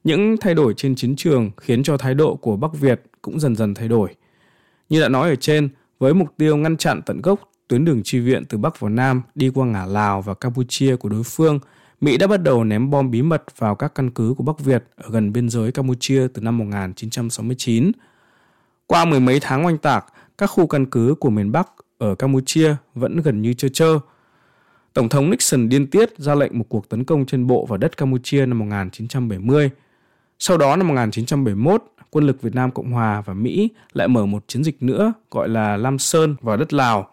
những thay đổi trên chiến trường khiến cho thái độ của Bắc Việt cũng dần dần thay đổi. Như đã nói ở trên, với mục tiêu ngăn chặn tận gốc tuyến đường chi viện từ Bắc vào Nam đi qua ngã Lào và Campuchia của đối phương, Mỹ đã bắt đầu ném bom bí mật vào các căn cứ của Bắc Việt ở gần biên giới Campuchia từ năm 1969 qua mười mấy tháng oanh tạc, các khu căn cứ của miền Bắc ở Campuchia vẫn gần như trơ trơ. Tổng thống Nixon điên tiết ra lệnh một cuộc tấn công trên bộ vào đất Campuchia năm 1970. Sau đó năm 1971, quân lực Việt Nam Cộng Hòa và Mỹ lại mở một chiến dịch nữa gọi là Lam Sơn vào đất Lào.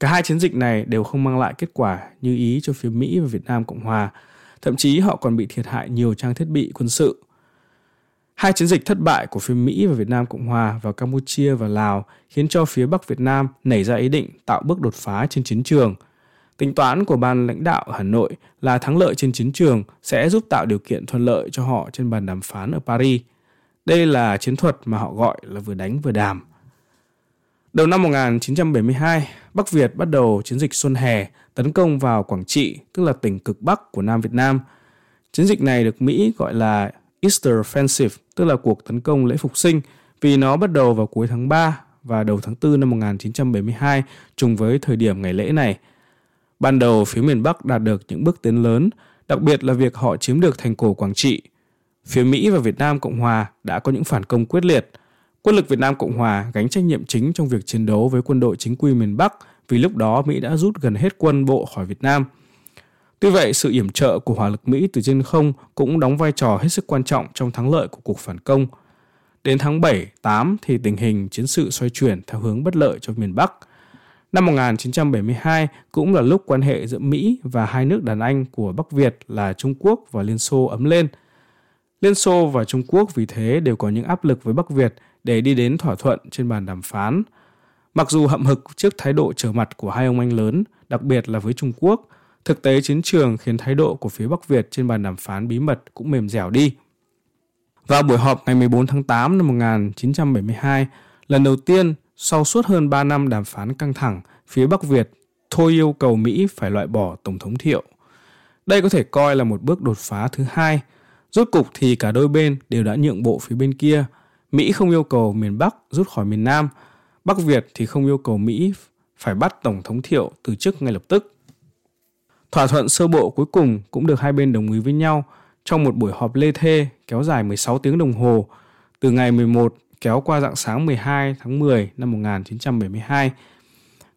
Cả hai chiến dịch này đều không mang lại kết quả như ý cho phía Mỹ và Việt Nam Cộng Hòa, thậm chí họ còn bị thiệt hại nhiều trang thiết bị quân sự. Hai chiến dịch thất bại của phía Mỹ và Việt Nam Cộng Hòa vào Campuchia và Lào khiến cho phía Bắc Việt Nam nảy ra ý định tạo bước đột phá trên chiến trường. Tính toán của ban lãnh đạo ở Hà Nội là thắng lợi trên chiến trường sẽ giúp tạo điều kiện thuận lợi cho họ trên bàn đàm phán ở Paris. Đây là chiến thuật mà họ gọi là vừa đánh vừa đàm. Đầu năm 1972, Bắc Việt bắt đầu chiến dịch Xuân Hè tấn công vào Quảng Trị, tức là tỉnh cực Bắc của Nam Việt Nam. Chiến dịch này được Mỹ gọi là Easter Offensive, tức là cuộc tấn công lễ phục sinh, vì nó bắt đầu vào cuối tháng 3 và đầu tháng 4 năm 1972, trùng với thời điểm ngày lễ này. Ban đầu, phía miền Bắc đạt được những bước tiến lớn, đặc biệt là việc họ chiếm được thành cổ Quảng Trị. Phía Mỹ và Việt Nam Cộng Hòa đã có những phản công quyết liệt. Quân lực Việt Nam Cộng Hòa gánh trách nhiệm chính trong việc chiến đấu với quân đội chính quy miền Bắc vì lúc đó Mỹ đã rút gần hết quân bộ khỏi Việt Nam – Tuy vậy, sự yểm trợ của hỏa lực Mỹ từ trên không cũng đóng vai trò hết sức quan trọng trong thắng lợi của cuộc phản công. Đến tháng 7, 8 thì tình hình chiến sự xoay chuyển theo hướng bất lợi cho miền Bắc. Năm 1972 cũng là lúc quan hệ giữa Mỹ và hai nước đàn anh của Bắc Việt là Trung Quốc và Liên Xô ấm lên. Liên Xô và Trung Quốc vì thế đều có những áp lực với Bắc Việt để đi đến thỏa thuận trên bàn đàm phán. Mặc dù hậm hực trước thái độ trở mặt của hai ông anh lớn, đặc biệt là với Trung Quốc, Thực tế chiến trường khiến thái độ của phía Bắc Việt trên bàn đàm phán bí mật cũng mềm dẻo đi. Vào buổi họp ngày 14 tháng 8 năm 1972, lần đầu tiên sau suốt hơn 3 năm đàm phán căng thẳng, phía Bắc Việt thôi yêu cầu Mỹ phải loại bỏ Tổng thống Thiệu. Đây có thể coi là một bước đột phá thứ hai. Rốt cục thì cả đôi bên đều đã nhượng bộ phía bên kia. Mỹ không yêu cầu miền Bắc rút khỏi miền Nam. Bắc Việt thì không yêu cầu Mỹ phải bắt Tổng thống Thiệu từ chức ngay lập tức. Thỏa thuận sơ bộ cuối cùng cũng được hai bên đồng ý với nhau trong một buổi họp lê thê kéo dài 16 tiếng đồng hồ từ ngày 11 kéo qua dạng sáng 12 tháng 10 năm 1972.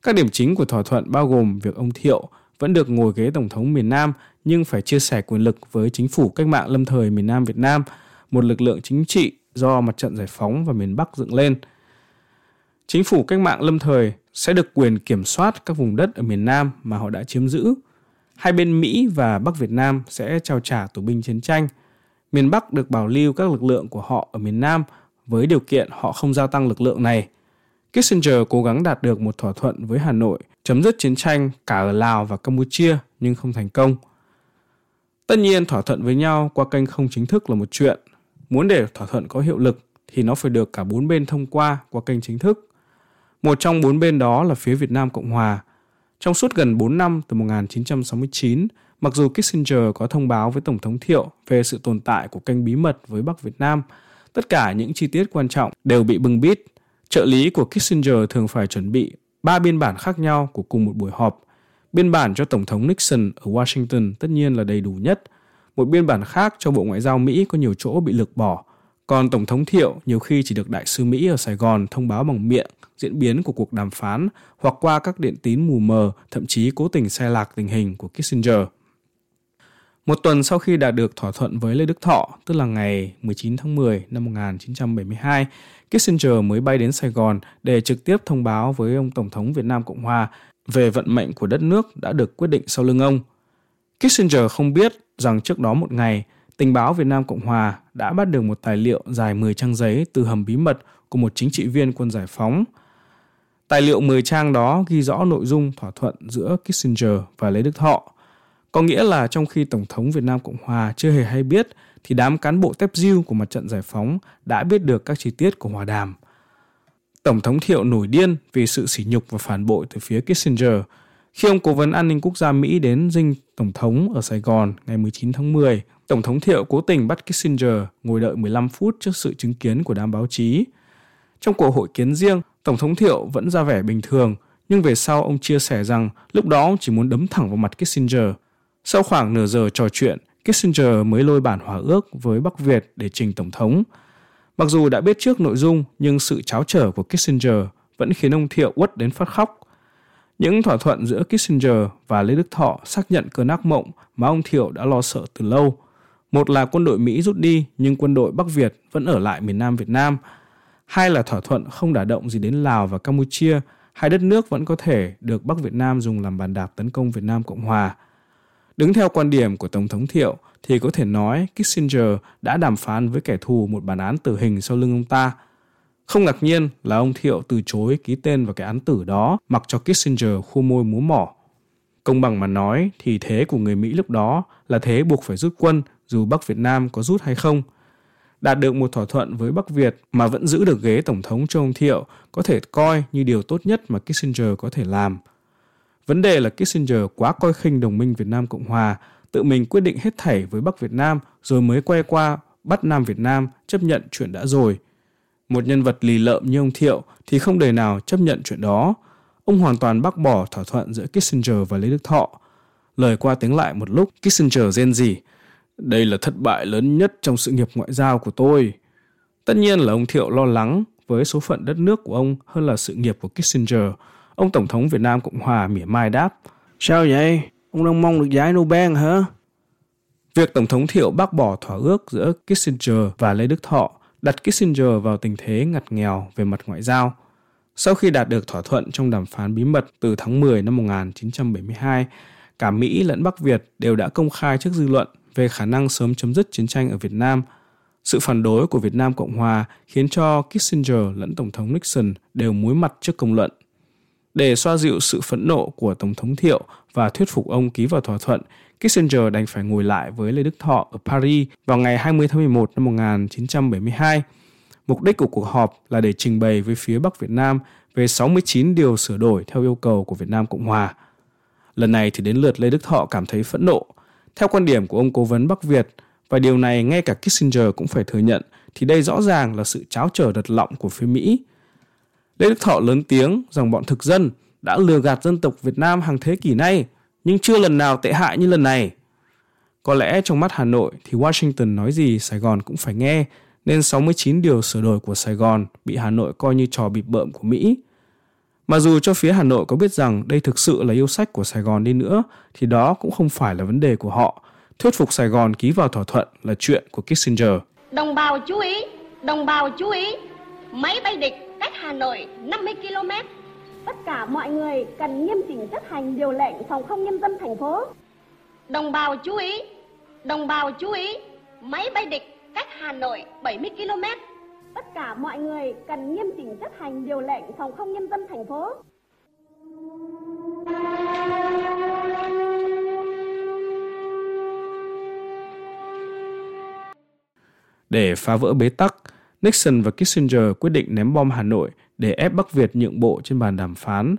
Các điểm chính của thỏa thuận bao gồm việc ông Thiệu vẫn được ngồi ghế tổng thống miền Nam nhưng phải chia sẻ quyền lực với chính phủ cách mạng lâm thời miền Nam Việt Nam, một lực lượng chính trị do mặt trận giải phóng và miền Bắc dựng lên. Chính phủ cách mạng lâm thời sẽ được quyền kiểm soát các vùng đất ở miền Nam mà họ đã chiếm giữ – hai bên Mỹ và Bắc Việt Nam sẽ trao trả tù binh chiến tranh. Miền Bắc được bảo lưu các lực lượng của họ ở miền Nam với điều kiện họ không gia tăng lực lượng này. Kissinger cố gắng đạt được một thỏa thuận với Hà Nội chấm dứt chiến tranh cả ở Lào và Campuchia nhưng không thành công. Tất nhiên thỏa thuận với nhau qua kênh không chính thức là một chuyện. Muốn để thỏa thuận có hiệu lực thì nó phải được cả bốn bên thông qua qua kênh chính thức. Một trong bốn bên đó là phía Việt Nam Cộng Hòa trong suốt gần 4 năm từ 1969, mặc dù Kissinger có thông báo với Tổng thống Thiệu về sự tồn tại của kênh bí mật với Bắc Việt Nam, tất cả những chi tiết quan trọng đều bị bưng bít. Trợ lý của Kissinger thường phải chuẩn bị ba biên bản khác nhau của cùng một buổi họp. Biên bản cho Tổng thống Nixon ở Washington tất nhiên là đầy đủ nhất. Một biên bản khác cho Bộ Ngoại giao Mỹ có nhiều chỗ bị lược bỏ. Còn Tổng thống Thiệu nhiều khi chỉ được Đại sứ Mỹ ở Sài Gòn thông báo bằng miệng diễn biến của cuộc đàm phán hoặc qua các điện tín mù mờ, thậm chí cố tình sai lạc tình hình của Kissinger. Một tuần sau khi đạt được thỏa thuận với Lê Đức Thọ, tức là ngày 19 tháng 10 năm 1972, Kissinger mới bay đến Sài Gòn để trực tiếp thông báo với ông Tổng thống Việt Nam Cộng Hòa về vận mệnh của đất nước đã được quyết định sau lưng ông. Kissinger không biết rằng trước đó một ngày, tình báo Việt Nam Cộng Hòa đã bắt được một tài liệu dài 10 trang giấy từ hầm bí mật của một chính trị viên quân giải phóng Tài liệu 10 trang đó ghi rõ nội dung thỏa thuận giữa Kissinger và Lê Đức Thọ. Có nghĩa là trong khi Tổng thống Việt Nam Cộng Hòa chưa hề hay biết, thì đám cán bộ tép diêu của mặt trận giải phóng đã biết được các chi tiết của hòa đàm. Tổng thống Thiệu nổi điên vì sự sỉ nhục và phản bội từ phía Kissinger. Khi ông cố vấn an ninh quốc gia Mỹ đến dinh Tổng thống ở Sài Gòn ngày 19 tháng 10, Tổng thống Thiệu cố tình bắt Kissinger ngồi đợi 15 phút trước sự chứng kiến của đám báo chí. Trong cuộc hội kiến riêng, Tổng thống Thiệu vẫn ra vẻ bình thường, nhưng về sau ông chia sẻ rằng lúc đó ông chỉ muốn đấm thẳng vào mặt Kissinger. Sau khoảng nửa giờ trò chuyện, Kissinger mới lôi bản hòa ước với Bắc Việt để trình Tổng thống. Mặc dù đã biết trước nội dung, nhưng sự cháo trở của Kissinger vẫn khiến ông Thiệu uất đến phát khóc. Những thỏa thuận giữa Kissinger và Lê Đức Thọ xác nhận cơn ác mộng mà ông Thiệu đã lo sợ từ lâu. Một là quân đội Mỹ rút đi nhưng quân đội Bắc Việt vẫn ở lại miền Nam Việt Nam. Hai là thỏa thuận không đả động gì đến Lào và Campuchia, hai đất nước vẫn có thể được Bắc Việt Nam dùng làm bàn đạp tấn công Việt Nam Cộng Hòa. Đứng theo quan điểm của Tổng thống Thiệu thì có thể nói Kissinger đã đàm phán với kẻ thù một bản án tử hình sau lưng ông ta – không ngạc nhiên là ông Thiệu từ chối ký tên vào cái án tử đó mặc cho Kissinger khu môi múa mỏ. Công bằng mà nói thì thế của người Mỹ lúc đó là thế buộc phải rút quân dù Bắc Việt Nam có rút hay không. Đạt được một thỏa thuận với Bắc Việt mà vẫn giữ được ghế Tổng thống cho ông Thiệu có thể coi như điều tốt nhất mà Kissinger có thể làm. Vấn đề là Kissinger quá coi khinh đồng minh Việt Nam Cộng Hòa, tự mình quyết định hết thảy với Bắc Việt Nam rồi mới quay qua bắt Nam Việt Nam chấp nhận chuyện đã rồi – một nhân vật lì lợm như ông Thiệu thì không đời nào chấp nhận chuyện đó. Ông hoàn toàn bác bỏ thỏa thuận giữa Kissinger và Lê Đức Thọ. Lời qua tiếng lại một lúc, Kissinger rên rỉ. Đây là thất bại lớn nhất trong sự nghiệp ngoại giao của tôi. Tất nhiên là ông Thiệu lo lắng với số phận đất nước của ông hơn là sự nghiệp của Kissinger. Ông Tổng thống Việt Nam Cộng Hòa mỉa mai đáp. Sao vậy? Ông đang mong được giải Nobel hả? Việc Tổng thống Thiệu bác bỏ thỏa ước giữa Kissinger và Lê Đức Thọ đặt Kissinger vào tình thế ngặt nghèo về mặt ngoại giao. Sau khi đạt được thỏa thuận trong đàm phán bí mật từ tháng 10 năm 1972, cả Mỹ lẫn Bắc Việt đều đã công khai trước dư luận về khả năng sớm chấm dứt chiến tranh ở Việt Nam. Sự phản đối của Việt Nam Cộng Hòa khiến cho Kissinger lẫn Tổng thống Nixon đều muối mặt trước công luận. Để xoa dịu sự phẫn nộ của Tổng thống Thiệu và thuyết phục ông ký vào thỏa thuận, Kissinger đành phải ngồi lại với Lê Đức Thọ ở Paris vào ngày 20 tháng 11 năm 1972. Mục đích của cuộc họp là để trình bày với phía Bắc Việt Nam về 69 điều sửa đổi theo yêu cầu của Việt Nam Cộng Hòa. Lần này thì đến lượt Lê Đức Thọ cảm thấy phẫn nộ. Theo quan điểm của ông cố vấn Bắc Việt, và điều này ngay cả Kissinger cũng phải thừa nhận, thì đây rõ ràng là sự cháo trở đật lọng của phía Mỹ. Lê Đức Thọ lớn tiếng rằng bọn thực dân đã lừa gạt dân tộc Việt Nam hàng thế kỷ nay – nhưng chưa lần nào tệ hại như lần này. Có lẽ trong mắt Hà Nội thì Washington nói gì Sài Gòn cũng phải nghe, nên 69 điều sửa đổi của Sài Gòn bị Hà Nội coi như trò bịp bợm của Mỹ. Mà dù cho phía Hà Nội có biết rằng đây thực sự là yêu sách của Sài Gòn đi nữa, thì đó cũng không phải là vấn đề của họ. Thuyết phục Sài Gòn ký vào thỏa thuận là chuyện của Kissinger. Đồng bào chú ý, đồng bào chú ý, máy bay địch cách Hà Nội 50 km tất cả mọi người cần nghiêm chỉnh chấp hành điều lệnh phòng không nhân dân thành phố. Đồng bào chú ý, đồng bào chú ý, máy bay địch cách Hà Nội 70 km. Tất cả mọi người cần nghiêm chỉnh chấp hành điều lệnh phòng không nhân dân thành phố. Để phá vỡ bế tắc, Nixon và Kissinger quyết định ném bom Hà Nội để ép Bắc Việt nhượng bộ trên bàn đàm phán.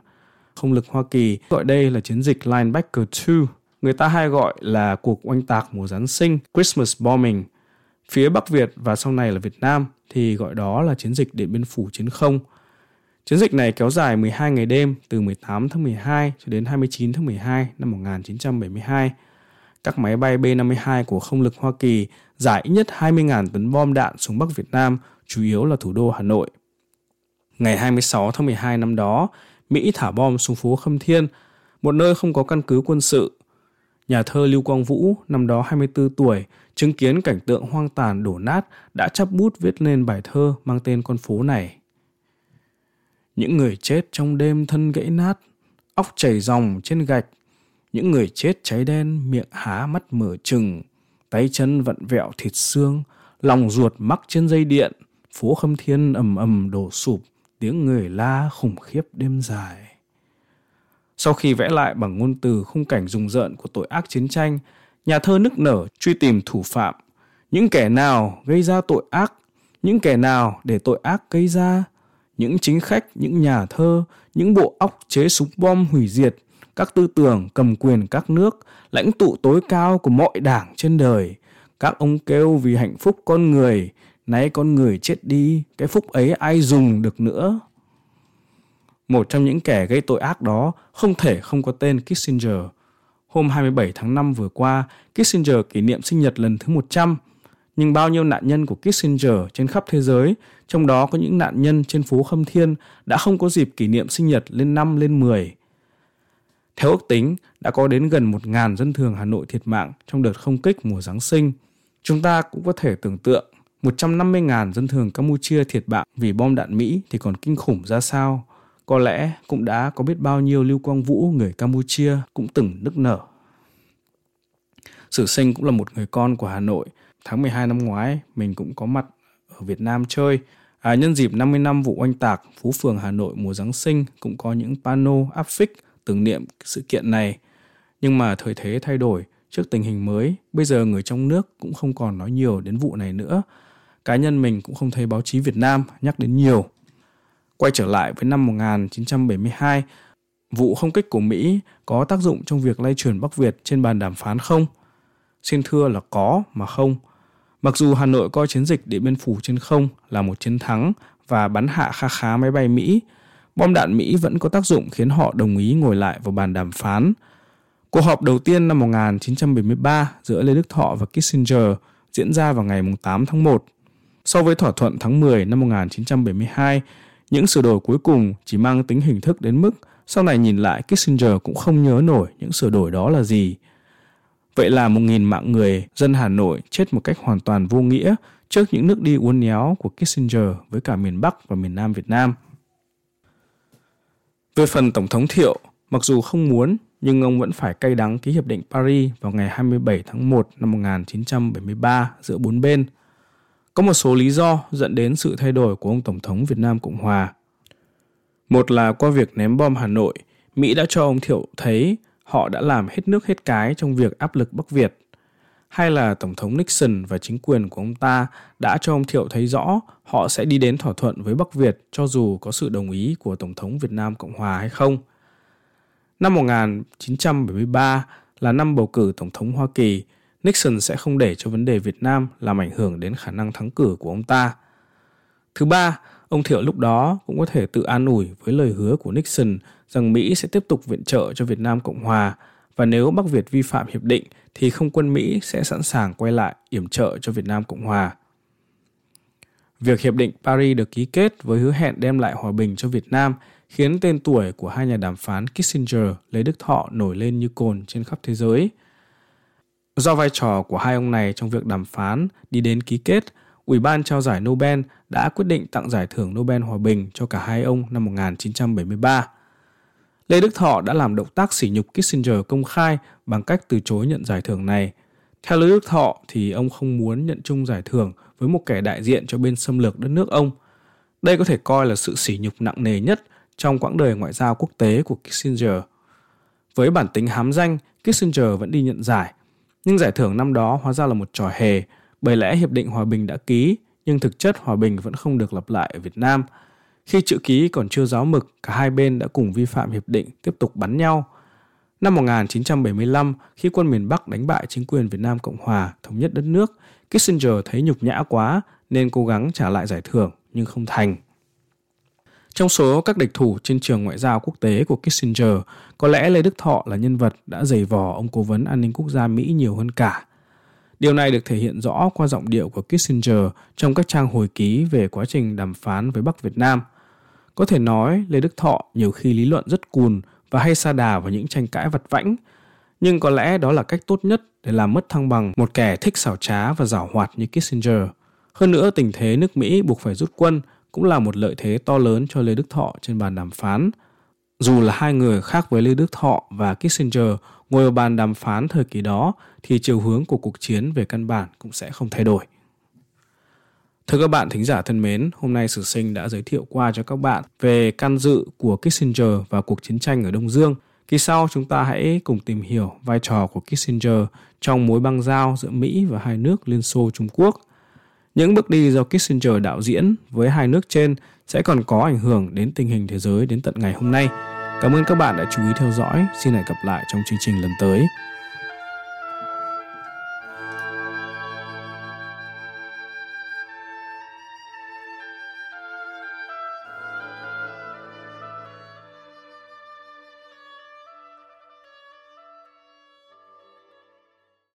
Không lực Hoa Kỳ gọi đây là chiến dịch Linebacker 2, người ta hay gọi là cuộc oanh tạc mùa Giáng sinh, Christmas Bombing. Phía Bắc Việt và sau này là Việt Nam thì gọi đó là chiến dịch Điện Biên Phủ chiến không. Chiến dịch này kéo dài 12 ngày đêm từ 18 tháng 12 cho đến 29 tháng 12 năm 1972. Các máy bay B-52 của không lực Hoa Kỳ giải ít nhất 20.000 tấn bom đạn xuống Bắc Việt Nam, chủ yếu là thủ đô Hà Nội. Ngày 26 tháng 12 năm đó, Mỹ thả bom xuống phố Khâm Thiên, một nơi không có căn cứ quân sự. Nhà thơ Lưu Quang Vũ, năm đó 24 tuổi, chứng kiến cảnh tượng hoang tàn đổ nát đã chắp bút viết lên bài thơ mang tên con phố này. Những người chết trong đêm thân gãy nát, óc chảy dòng trên gạch, những người chết cháy đen miệng há mắt mở trừng, tay chân vặn vẹo thịt xương, lòng ruột mắc trên dây điện, phố khâm thiên ầm ầm đổ sụp, tiếng người la khủng khiếp đêm dài. Sau khi vẽ lại bằng ngôn từ khung cảnh rùng rợn của tội ác chiến tranh, nhà thơ nức nở truy tìm thủ phạm, những kẻ nào gây ra tội ác, những kẻ nào để tội ác gây ra, những chính khách, những nhà thơ, những bộ óc chế súng bom hủy diệt, các tư tưởng cầm quyền các nước, lãnh tụ tối cao của mọi đảng trên đời, các ông kêu vì hạnh phúc con người, Nay con người chết đi, cái phúc ấy ai dùng được nữa. Một trong những kẻ gây tội ác đó không thể không có tên Kissinger. Hôm 27 tháng 5 vừa qua, Kissinger kỷ niệm sinh nhật lần thứ 100. Nhưng bao nhiêu nạn nhân của Kissinger trên khắp thế giới, trong đó có những nạn nhân trên phố Khâm Thiên đã không có dịp kỷ niệm sinh nhật lên năm lên 10. Theo ước tính, đã có đến gần 1.000 dân thường Hà Nội thiệt mạng trong đợt không kích mùa Giáng sinh. Chúng ta cũng có thể tưởng tượng 150.000 dân thường Campuchia thiệt mạng vì bom đạn Mỹ thì còn kinh khủng ra sao. Có lẽ cũng đã có biết bao nhiêu Lưu Quang Vũ người Campuchia cũng từng nức nở. Sử sinh cũng là một người con của Hà Nội. Tháng 12 năm ngoái, mình cũng có mặt ở Việt Nam chơi. À, nhân dịp 50 năm vụ oanh tạc, Phú Phường Hà Nội mùa Giáng sinh cũng có những pano áp phích tưởng niệm sự kiện này. Nhưng mà thời thế thay đổi, trước tình hình mới, bây giờ người trong nước cũng không còn nói nhiều đến vụ này nữa. Cá nhân mình cũng không thấy báo chí Việt Nam nhắc đến nhiều. Quay trở lại với năm 1972, vụ không kích của Mỹ có tác dụng trong việc lay chuyển Bắc Việt trên bàn đàm phán không? Xin thưa là có mà không. Mặc dù Hà Nội coi chiến dịch Điện Biên Phủ trên không là một chiến thắng và bắn hạ kha khá máy bay Mỹ, bom đạn Mỹ vẫn có tác dụng khiến họ đồng ý ngồi lại vào bàn đàm phán. Cuộc họp đầu tiên năm 1973 giữa Lê Đức Thọ và Kissinger diễn ra vào ngày 8 tháng 1. So với thỏa thuận tháng 10 năm 1972, những sửa đổi cuối cùng chỉ mang tính hình thức đến mức sau này nhìn lại Kissinger cũng không nhớ nổi những sửa đổi đó là gì. Vậy là một nghìn mạng người dân Hà Nội chết một cách hoàn toàn vô nghĩa trước những nước đi uốn éo của Kissinger với cả miền Bắc và miền Nam Việt Nam. Về phần Tổng thống Thiệu, mặc dù không muốn nhưng ông vẫn phải cay đắng ký hiệp định Paris vào ngày 27 tháng 1 năm 1973 giữa bốn bên. Có một số lý do dẫn đến sự thay đổi của ông Tổng thống Việt Nam Cộng Hòa. Một là qua việc ném bom Hà Nội, Mỹ đã cho ông Thiệu thấy họ đã làm hết nước hết cái trong việc áp lực Bắc Việt. Hay là Tổng thống Nixon và chính quyền của ông ta đã cho ông Thiệu thấy rõ họ sẽ đi đến thỏa thuận với Bắc Việt cho dù có sự đồng ý của Tổng thống Việt Nam Cộng Hòa hay không. Năm 1973 là năm bầu cử Tổng thống Hoa Kỳ, Nixon sẽ không để cho vấn đề Việt Nam làm ảnh hưởng đến khả năng thắng cử của ông ta. Thứ ba, ông Thiệu lúc đó cũng có thể tự an ủi với lời hứa của Nixon rằng Mỹ sẽ tiếp tục viện trợ cho Việt Nam Cộng Hòa và nếu Bắc Việt vi phạm hiệp định thì không quân Mỹ sẽ sẵn sàng quay lại yểm trợ cho Việt Nam Cộng Hòa. Việc hiệp định Paris được ký kết với hứa hẹn đem lại hòa bình cho Việt Nam khiến tên tuổi của hai nhà đàm phán Kissinger, Lê Đức Thọ nổi lên như cồn trên khắp thế giới. Do vai trò của hai ông này trong việc đàm phán đi đến ký kết, Ủy ban trao giải Nobel đã quyết định tặng giải thưởng Nobel Hòa bình cho cả hai ông năm 1973. Lê Đức Thọ đã làm động tác sỉ nhục Kissinger công khai bằng cách từ chối nhận giải thưởng này. Theo Lê Đức Thọ thì ông không muốn nhận chung giải thưởng với một kẻ đại diện cho bên xâm lược đất nước ông. Đây có thể coi là sự sỉ nhục nặng nề nhất trong quãng đời ngoại giao quốc tế của Kissinger. Với bản tính hám danh, Kissinger vẫn đi nhận giải, nhưng giải thưởng năm đó hóa ra là một trò hề, bởi lẽ hiệp định hòa bình đã ký, nhưng thực chất hòa bình vẫn không được lặp lại ở Việt Nam. Khi chữ ký còn chưa giáo mực, cả hai bên đã cùng vi phạm hiệp định tiếp tục bắn nhau. Năm 1975, khi quân miền Bắc đánh bại chính quyền Việt Nam Cộng Hòa thống nhất đất nước, Kissinger thấy nhục nhã quá nên cố gắng trả lại giải thưởng nhưng không thành. Trong số các địch thủ trên trường ngoại giao quốc tế của Kissinger, có lẽ Lê Đức Thọ là nhân vật đã giày vò ông cố vấn an ninh quốc gia Mỹ nhiều hơn cả. Điều này được thể hiện rõ qua giọng điệu của Kissinger trong các trang hồi ký về quá trình đàm phán với Bắc Việt Nam. Có thể nói Lê Đức Thọ nhiều khi lý luận rất cùn và hay sa đà vào những tranh cãi vặt vãnh, nhưng có lẽ đó là cách tốt nhất để làm mất thăng bằng một kẻ thích xảo trá và giảo hoạt như Kissinger. Hơn nữa, tình thế nước Mỹ buộc phải rút quân cũng là một lợi thế to lớn cho Lê Đức Thọ trên bàn đàm phán. Dù là hai người khác với Lê Đức Thọ và Kissinger ngồi ở bàn đàm phán thời kỳ đó thì chiều hướng của cuộc chiến về căn bản cũng sẽ không thay đổi. Thưa các bạn thính giả thân mến, hôm nay Sử Sinh đã giới thiệu qua cho các bạn về can dự của Kissinger và cuộc chiến tranh ở Đông Dương. Kỳ sau chúng ta hãy cùng tìm hiểu vai trò của Kissinger trong mối băng giao giữa Mỹ và hai nước Liên Xô Trung Quốc – những bước đi do Kissinger đạo diễn với hai nước trên sẽ còn có ảnh hưởng đến tình hình thế giới đến tận ngày hôm nay. Cảm ơn các bạn đã chú ý theo dõi. Xin hẹn gặp lại trong chương trình lần tới.